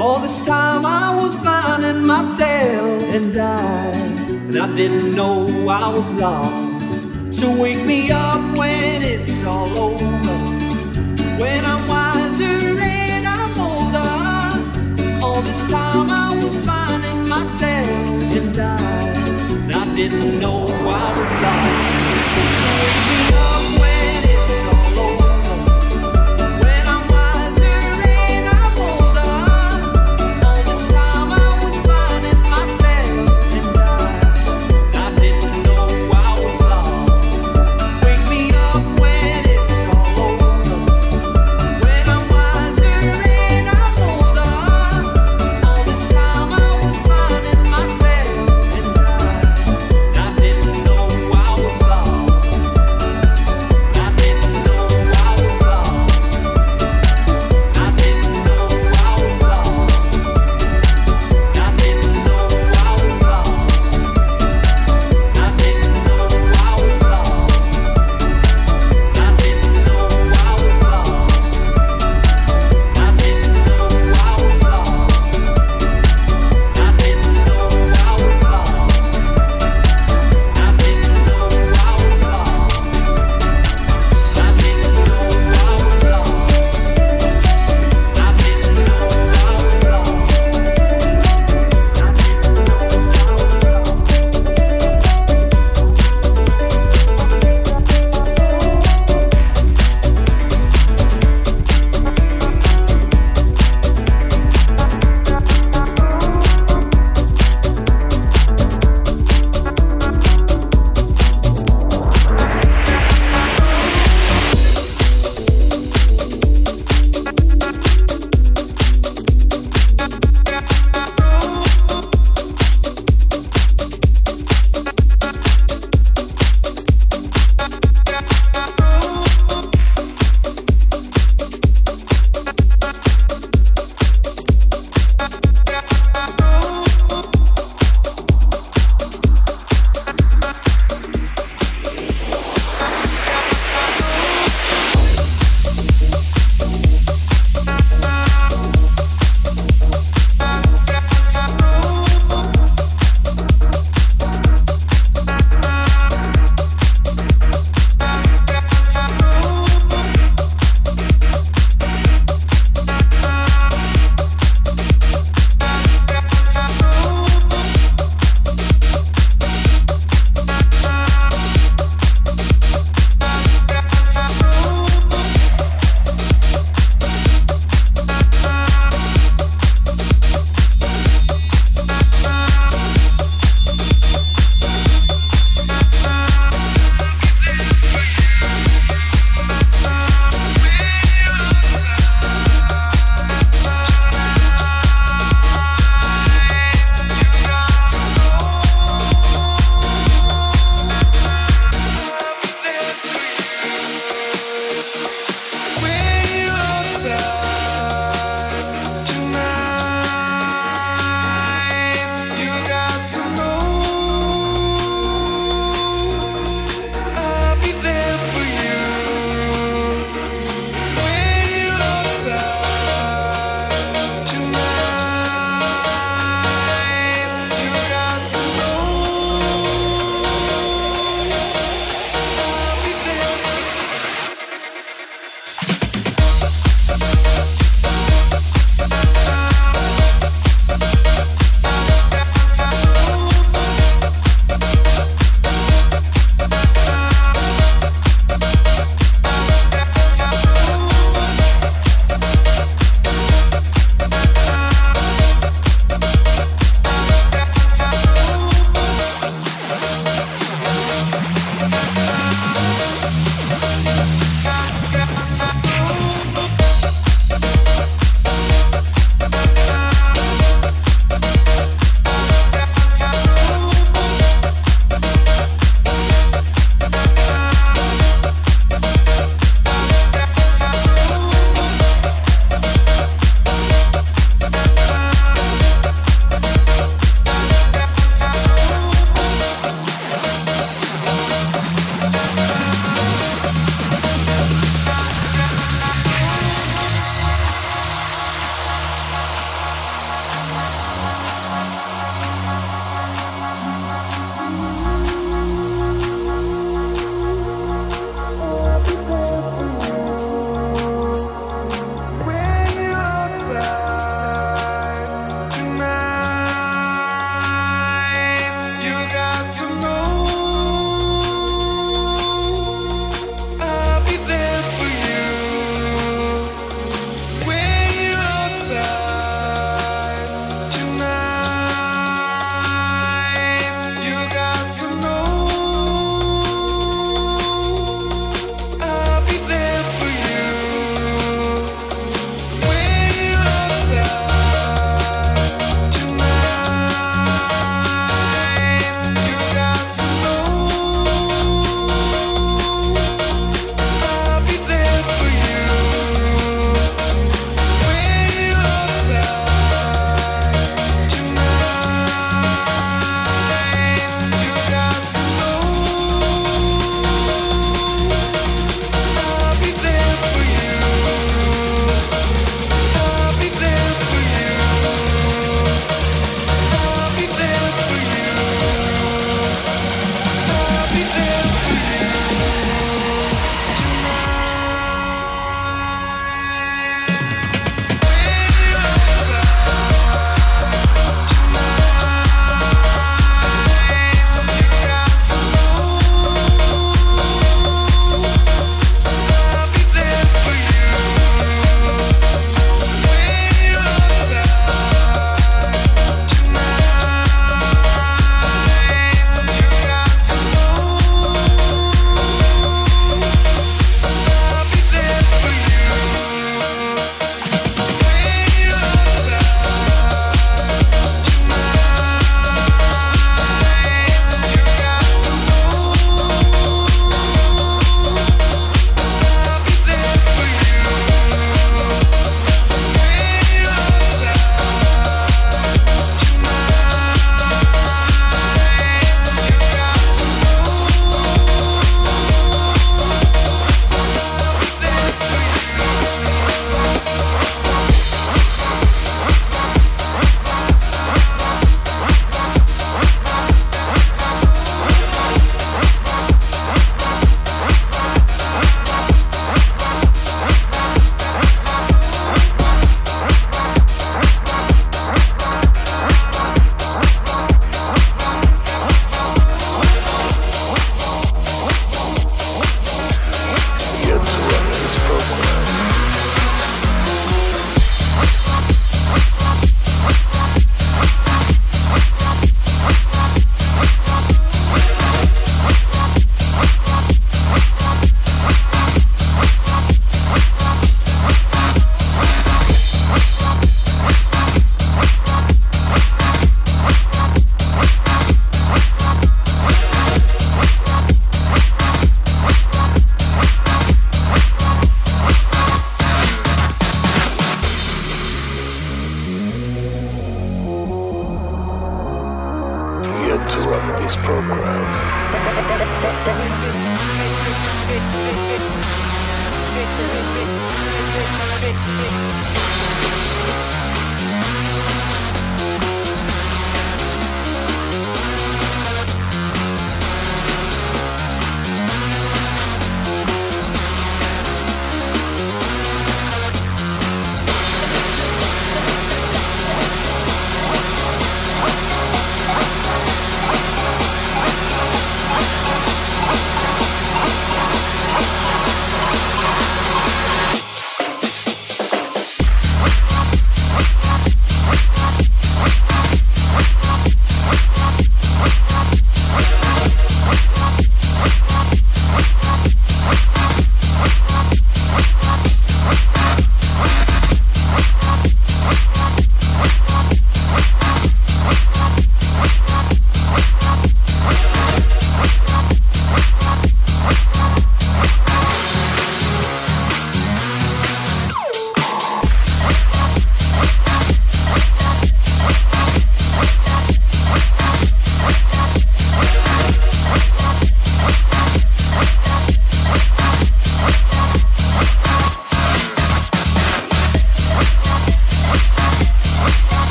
All this time I was finding myself and I, and I didn't know I was lost. So wake me up when it's all over. When I'm wiser and I'm older. All this time I was finding myself and I, and I didn't know I was lost. So wake me up.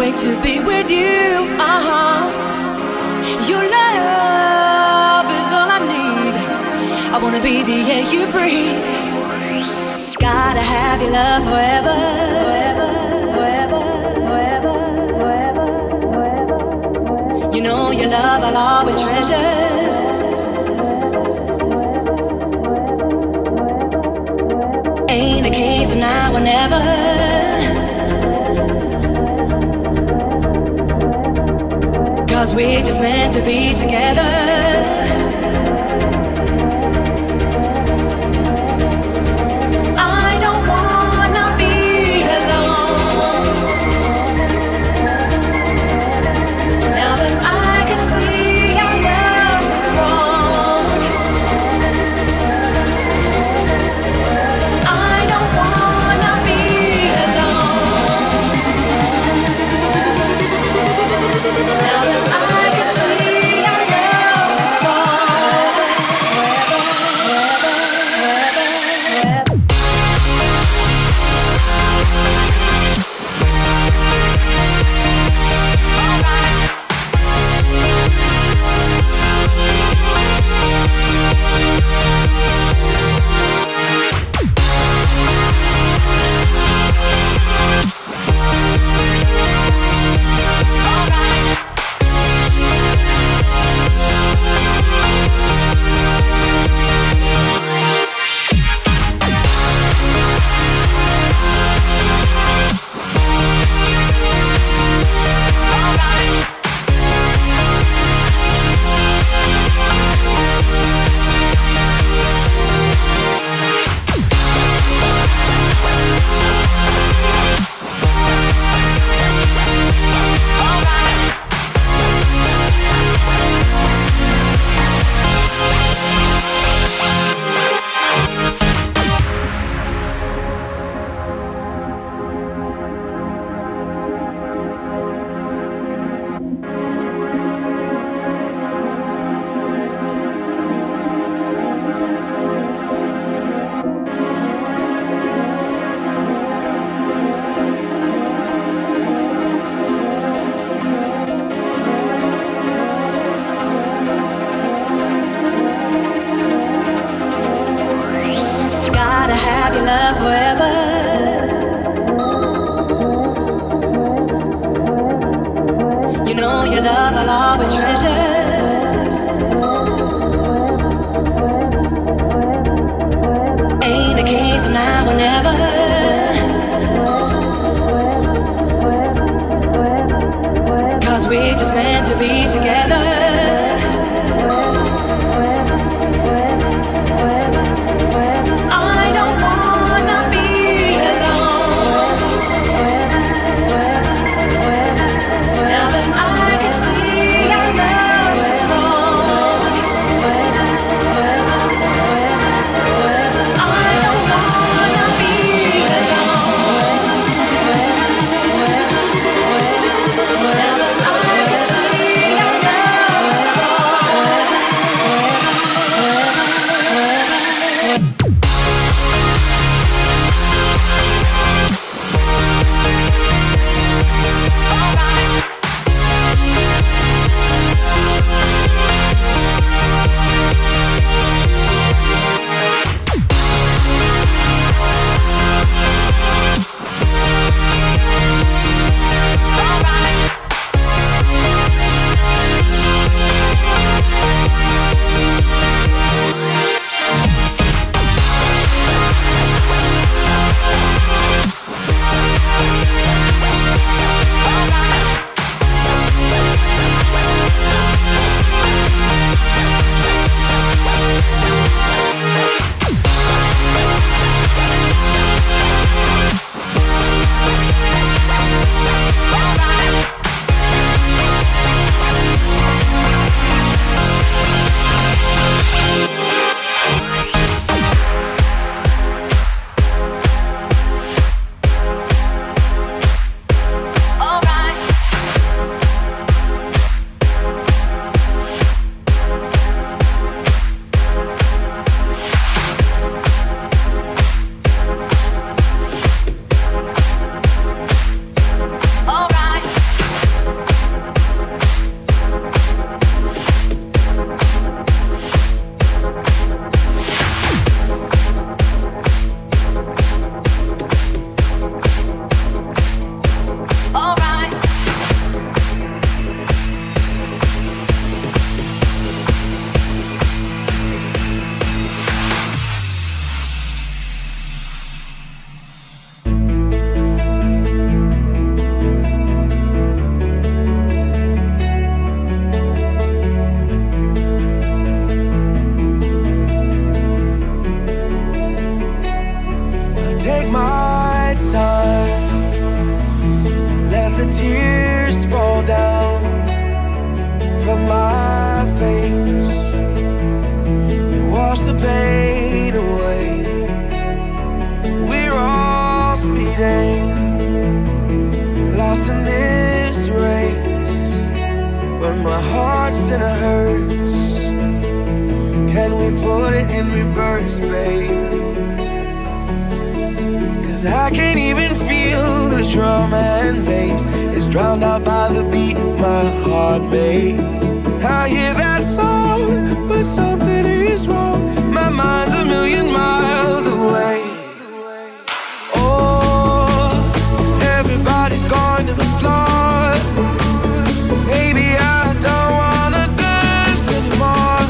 Wait to be with you. Uh huh. Your love is all I need. I wanna be the air you breathe. Gotta have your love forever. Forever. You know your love I'll always treasure. Ain't a case now or never. Cause we just meant to be together. The tears fall down from my face. Wash the pain away. We're all speeding, lost in this race. When my heart's in a hearse, can we put it in reverse, babe? Cause I can't even drum and bass. is drowned out by the beat my heart makes. I hear that song, but something is wrong. My mind's a million miles away. Oh, everybody's going to the floor. Maybe I don't wanna dance anymore.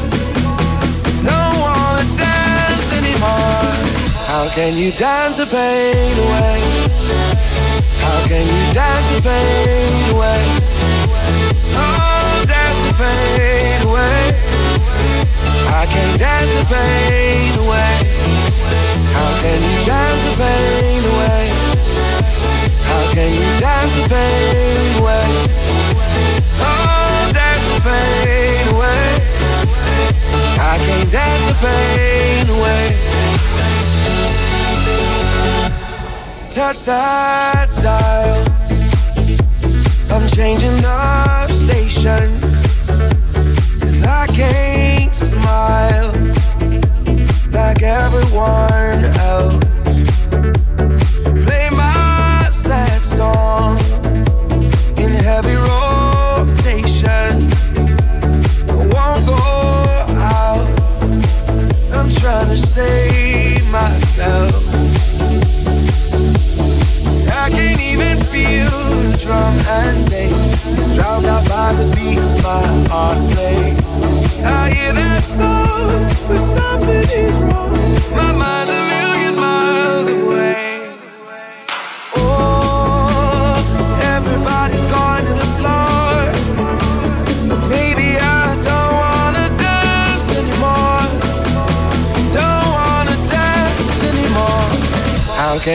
Don't wanna dance anymore. How can you dance the pain away? Can you dance the pain away? Oh, dance the pain away. I can dance the pain away. How can you dance the pain away? How can you dance the pain away? Oh, dance the pain away. I can dance the pain away. Touch that dial. I'm changing the station. Cause I can't smile like everyone else.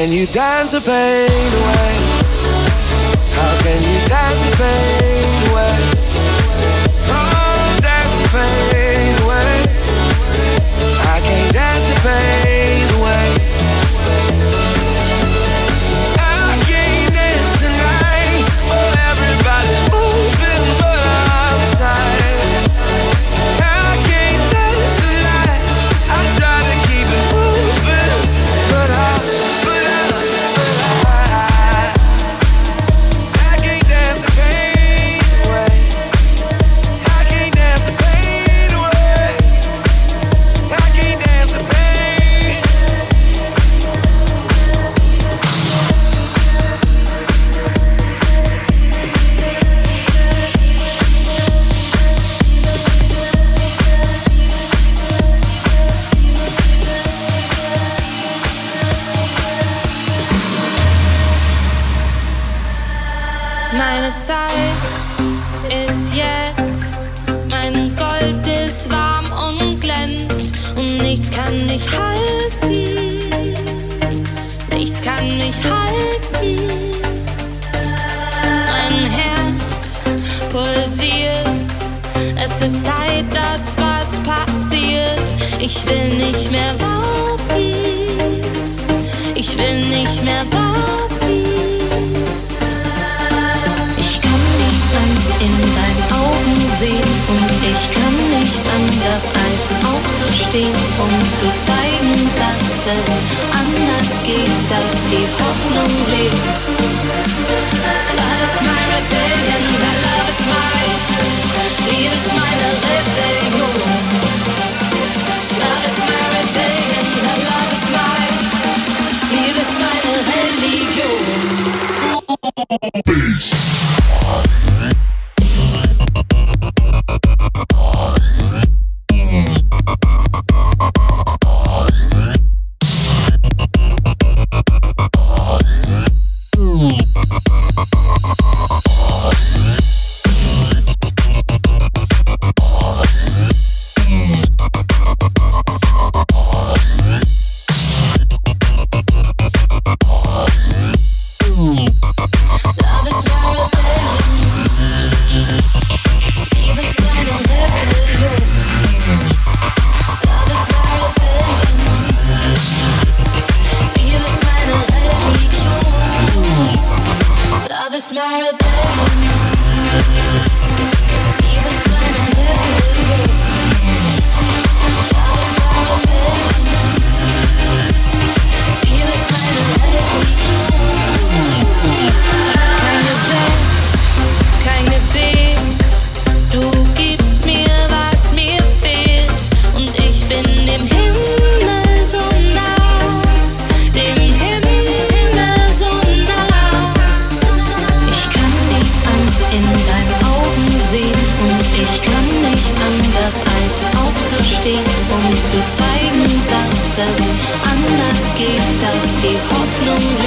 Can you dance the pain away? How can you dance the pain away? Oh, dance the pain away. I can dance the pain es ist Zeit, dass was passiert. Ich will nicht mehr warten, ich will nicht mehr warten. Ich kann die Angst in deinen Augen sehen und ich kann nicht anders als aufzustehen, um zu zeigen, dass es anders geht, dass die Hoffnung lebt. Love is my rebellion, Love is mine. Jedes meiner Level, die Hoffnung